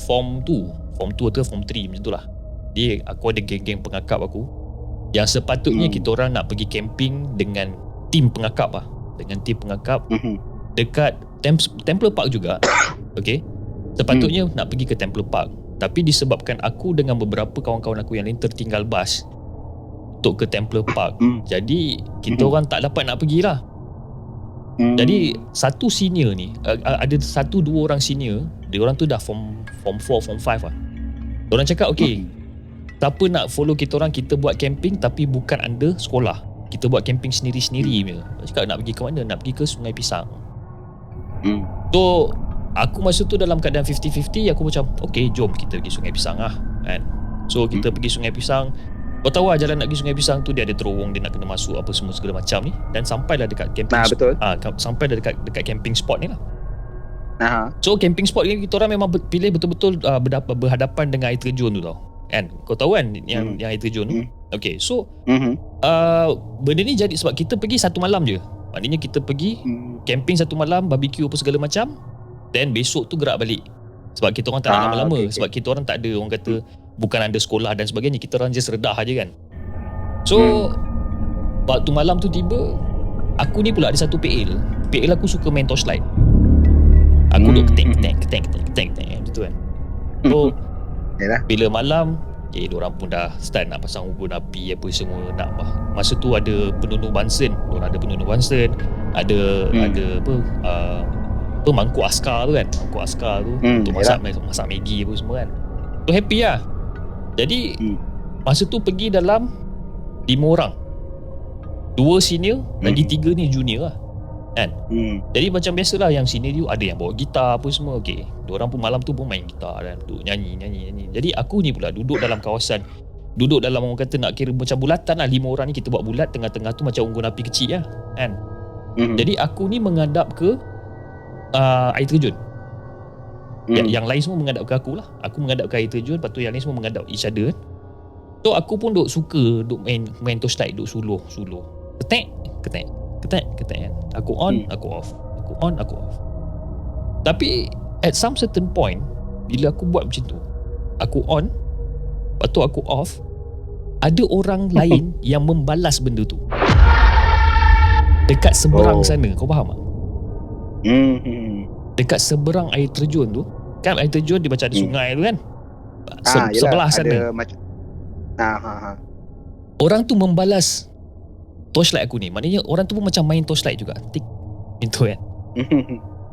Form 2 Form 2 atau form 3 Macam tu lah Dia Aku ada geng-geng pengakap aku Yang sepatutnya Hmm. kita orang nak pergi camping Dengan Tim pengakap lah Dengan tim pengakap Mhm. dekat Tem- Temple Park juga. Okay. Sepatutnya hmm. nak pergi ke Temple Park. Tapi disebabkan aku dengan beberapa kawan-kawan aku yang lain tertinggal bas untuk ke Temple Park. Hmm. Jadi kita Hmm. orang tak dapat nak pergilah. Hmm. Jadi satu senior ni, ada satu dua orang senior, dia orang tu dah form form 4, form 5 lah. Orang cakap okay, siapa nak follow kita orang kita buat camping tapi bukan under sekolah. Kita buat camping sendiri-sendiri punya. Dia cakap nak pergi ke mana? Nak pergi ke Sungai Pisang. Hmm. So aku masa tu dalam keadaan 50-50 aku macam okay jom kita pergi Sungai Pisang lah kan. So kita pergi Sungai Pisang kau tahu lah jalan nak pergi Sungai Pisang tu dia ada terowong dia nak kena masuk apa semua segala macam ni dan sampailah dekat camping Nah, betul. Ah, ka- sampai dah dekat dekat camping spot ni lah. Aha. So camping spot ni kita orang memang pilih betul-betul uh, berhadapan dengan air terjun tu tau. Kan? Kau tahu kan yang Hmm. yang air terjun tu? Hmm. Okay, so Mhm. uh, benda ni jadi sebab kita pergi satu malam je. Maknanya kita pergi Hmm. camping satu malam, barbecue apa segala macam. Then besok tu gerak balik. Sebab kita orang tak nak Ah, lama-lama. okey, okey. Sebab kita orang tak ada orang kata bukan ada sekolah dan sebagainya. Kita orang just redah aja kan. So Hmm. waktu malam tu tiba, aku ni pula ada satu PL. PL aku suka main torchlight. Aku Hmm, duk keteng hmm. keteng keteng keteng keteng keteng macam tu kan. So Yalah. bila malam Eh, orang pun dah start nak pasang ubun api apa semua nak bah. Masa tu ada penunuh Bunsen, orang ada penunuh Bunsen, ada Hmm. ada apa uh, apa mangkuk askar tu kan, mangkuk askar tu Hmm, untuk masak masak Maggi apa semua kan. Tu happy lah. Jadi Hmm. masa tu pergi dalam lima orang. Dua senior, lagi Hmm. tiga ni junior lah. Hmm. Jadi macam biasalah yang sini tu ada yang bawa gitar apa semua okey. Diorang pun malam tu pun main gitar dan duduk nyanyi nyanyi nyanyi. Jadi aku ni pula duduk dalam kawasan duduk dalam orang kata nak kira macam bulatan lah lima orang ni kita buat bulat tengah-tengah tu macam unggun api kecil lah kan. Hmm. Jadi aku ni menghadap ke uh, air terjun. Hmm. Yang, yang lain semua menghadap ke aku lah. Aku menghadap ke air terjun lepas tu yang lain semua menghadap each other. So aku pun duk suka duk main main torchlight duk suluh suluh. Ketek ketek ketek ketek kan. Aku on Hmm. aku off. Aku on aku off. Tapi at some certain point bila aku buat macam tu aku on lepas tu aku off ada orang lain yang membalas benda tu. Dekat seberang Oh. sana, kau faham tak? Hmm. hmm. Dekat seberang air terjun tu, kan air terjun dia macam ada Hmm. sungai tu kan? Se- Ah, yelah, sebelah sana. Ada macam Ah, ha, ha. Orang tu membalas torchlight aku ni. Maknanya orang tu pun macam main torchlight juga. Tik. Itu kan.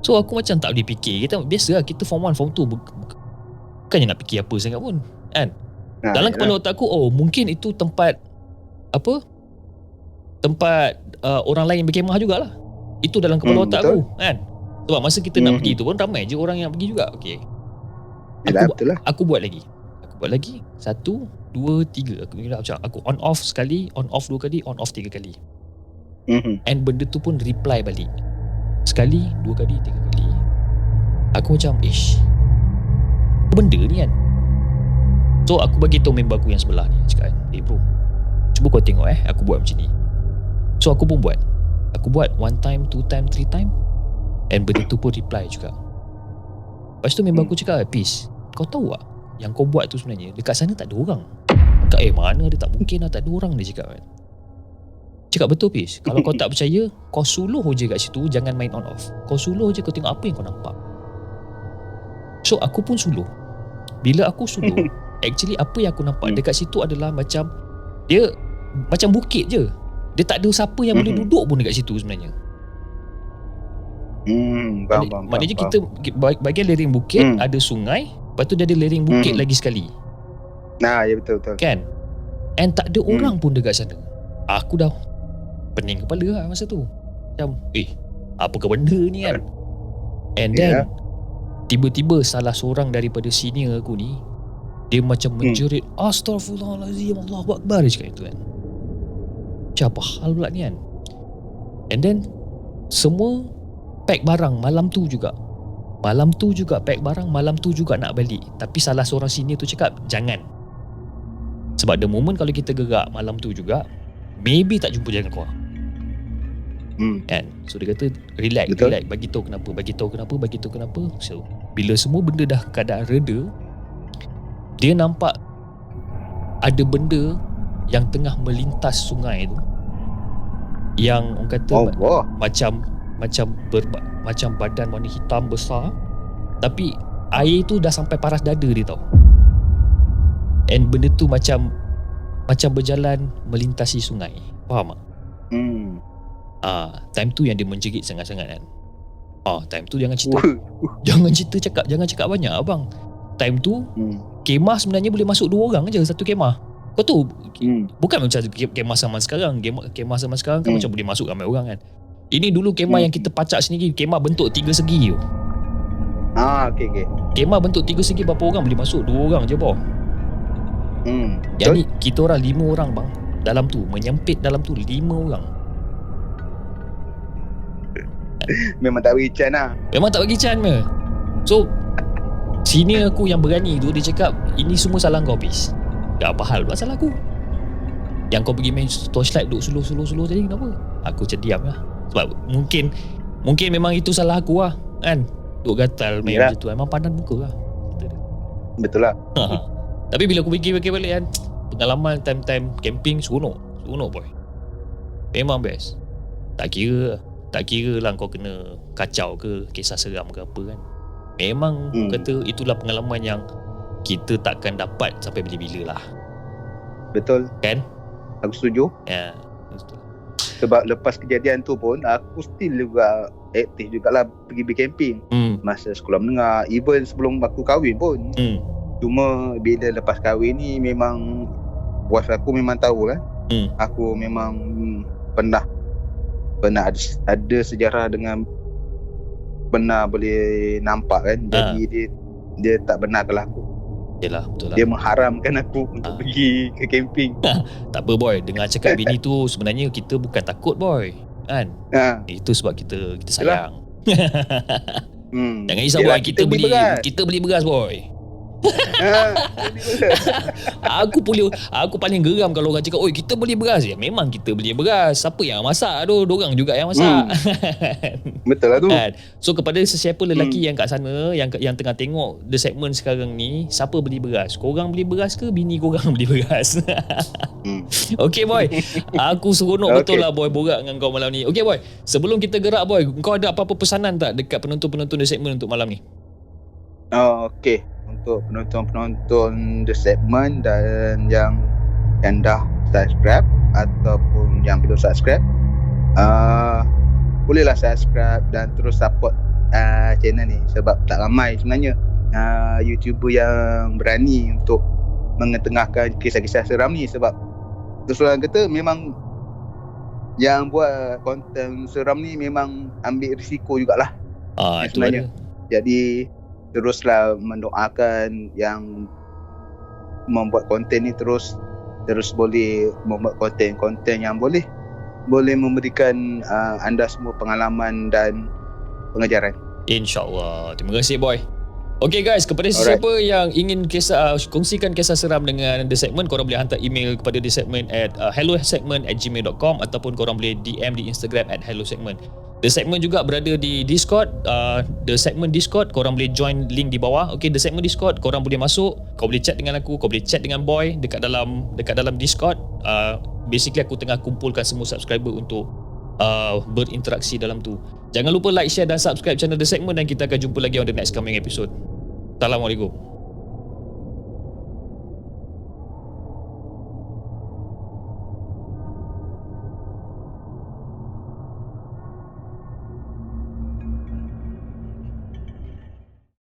So aku macam tak boleh fikir. Kita biasa lah kita form 1, form 2 bu- bu- bukannya nak fikir apa sangat pun. Kan? Ah, Dalam yelah. kepala otak aku, oh mungkin itu tempat apa? Tempat uh, orang lain berkemah jugalah. Itu dalam kepala Hmm, otak betul. aku, kan? Sebab masa kita nak Hmm. pergi tu pun ramai je orang yang pergi juga. Okey. Aku, betul lah. aku buat lagi. Aku buat lagi. Satu, dua, tiga. Aku kira macam aku on off sekali, on off dua kali, on off tiga kali. Mhm. And benda tu pun reply balik. Sekali, dua kali, tiga kali. Aku macam, ish. Benda ni kan? So aku bagi tahu member aku yang sebelah ni cakap kan, "Eh bro, cuba kau tengok eh aku buat macam ni." So aku pun buat. Aku buat one time, two time, three time and benda tu pun reply juga. Lepas tu member Hmm. aku cakap, "Peace, kau tahu tak yang kau buat tu sebenarnya dekat sana tak ada orang." Cakap, "Eh mana dia tak mungkin lah tak ada orang dia cakap kan." Cakap betul Peace Kalau kau tak percaya Kau suluh je kat situ Jangan main on off Kau suluh je kau tengok apa yang kau nampak So aku pun suluh Bila aku suluh Actually apa yang aku nampak Hmm. Dekat situ adalah macam Dia Macam bukit je Dia tak ada siapa yang boleh Mhm. duduk pun dekat situ sebenarnya Hmm, faham, faham, Maknanya faham, kita bag- Bahagian lereng bukit Hmm. Ada sungai Lepas tu dia ada lereng bukit Mhm. lagi sekali Nah, ya betul betul. Kan And tak ada Hmm. orang pun dekat sana Aku dah Pening kepala lah masa tu Macam Eh Apakah benda ni kan And then Ya. Tiba-tiba salah seorang daripada senior aku ni Dia macam Hmm. menjerit Astaghfirullahalazim Allahu Akbar Dia cakap itu kan Macam apa hal pula ni kan? And then Semua Pack barang malam tu juga. Malam tu juga pack barang Malam tu juga nak balik. Tapi salah seorang senior tu cakap Jangan. Sebab the moment kalau kita gerak malam tu juga Maybe tak jumpa jalan keluar. Hmm. kan? So dia kata relax Betul. relax. Bagi tahu kenapa bagi tahu kenapa bagi tahu kenapa. So bila semua benda dah keadaan reda dia nampak ada benda yang tengah melintas sungai tu yang orang kata Oh, wah. macam macam berba, macam badan warna hitam besar tapi air tu dah sampai paras dada dia tau and benda tu macam macam berjalan melintasi sungai faham tak Hmm. Ah, time tu yang dia menjerit sangat-sangat kan. Ah, time tu jangan cerita. Jangan cerita cakap, jangan cakap banyak abang. Time tu Hmm. kemah sebenarnya boleh masuk dua orang aja satu kemah. Kau tahu Hmm. bukan macam ke- kemah zaman sekarang. Kemah, kemah zaman sekarang kan Hmm. macam boleh masuk ramai orang kan. Ini dulu kemah Hmm. yang kita pacak sendiri, kemah bentuk tiga segi tu. Ah, okey okey. Kemah bentuk tiga segi berapa orang boleh masuk? Dua orang je bawah. Hmm. Betul? ni kita orang lima orang bang. Dalam tu menyempit dalam tu lima orang. Memang tak beri can lah. Memang tak bagi can me. So Senior aku yang berani tu Dia cakap Ini semua salah kau Pis Tak apa hal pula salah aku Yang kau pergi main torchlight Duk suluh-suluh-suluh tadi Kenapa Aku macam diam lah Sebab mungkin Mungkin memang itu salah aku lah Kan Duk gatal main Yalah. macam tu Memang pandan muka lah. Betul lah. Tapi bila aku fikir-fikir balik kan Pengalaman time-time camping Seronok Seronok boy Memang best Tak kira Tak kira lah kau kena Kacau ke Kisah seram ke apa kan Memang. Hmm. kata Itulah pengalaman yang Kita takkan dapat Sampai bila-bila lah Betul. Kan? Aku setuju. Ya betul. Sebab lepas kejadian tu pun aku still juga aktif jugalah pergi bercamping Hmm masa sekolah menengah even sebelum aku kahwin pun Hmm cuma bila lepas kahwin ni memang wife aku memang tahu kan Hmm. aku memang pernah pernah ada, ada sejarah dengan pernah boleh nampak kan jadi Ah. dia dia tak benarkan aku Yelah betul lah. Dia mengharamkan aku untuk Ah. pergi ke camping. Tak apa boy. Dengar cakap bini tu Sebenarnya kita bukan takut boy. Kan? Ha. Itu sebab kita Kita sayang. Hmm. Jangan risau boy. Kita, beli beras. Kita beli beras boy. ha, beli. Aku boleh aku paling geram kalau orang cakap, "Oi, kita beli beras." Ya, memang kita beli beras. Siapa yang masak tu? Dorang juga yang masak. Betul lah tu. Kan? So kepada sesiapa lelaki Hmm. yang kat sana yang yang tengah tengok the segment sekarang ni, siapa beli beras? Korang beli beras ke bini korang beli beras? Hmm. okay boy. Aku seronok Okay. betul lah boy borak dengan kau malam ni. Okay boy. Sebelum kita gerak boy, kau ada apa-apa pesanan tak dekat penonton-penonton the segment untuk malam ni? Oh, okay. Untuk penonton-penonton The Segment dan yang yang dah subscribe ataupun yang belum subscribe, uh, bolehlah subscribe dan terus support uh, channel ni sebab tak ramai sebenarnya uh, YouTuber yang berani untuk mengetengahkan kisah-kisah seram ni sebab terus orang kata memang yang buat konten seram ni memang ambil risiko jugalah Ah, Ya, sebenarnya. jadi teruslah mendoakan yang membuat konten ni terus terus boleh membuat konten-konten yang boleh boleh memberikan uh, anda semua pengalaman dan pengajaran. InsyaAllah. Terima kasih boy. Okay guys, kepada Alright. sesiapa yang ingin kisah uh, kongsikan kisah seram dengan The Segment, korang boleh hantar email kepada The Segment at uh, hellosegment at gmail.com ataupun korang boleh DM di Instagram at hellosegment. The Segment juga berada di Discord, uh, The Segment Discord, korang boleh join link di bawah. Okay, The Segment Discord, korang boleh masuk, kau boleh chat dengan aku, kau boleh chat dengan Boy dekat dalam dekat dalam Discord. Uh, basically aku tengah kumpulkan semua subscriber untuk uh, berinteraksi dalam tu. Jangan lupa like, share dan subscribe channel The Segment dan kita akan jumpa lagi on the next coming episode. Assalamualaikum.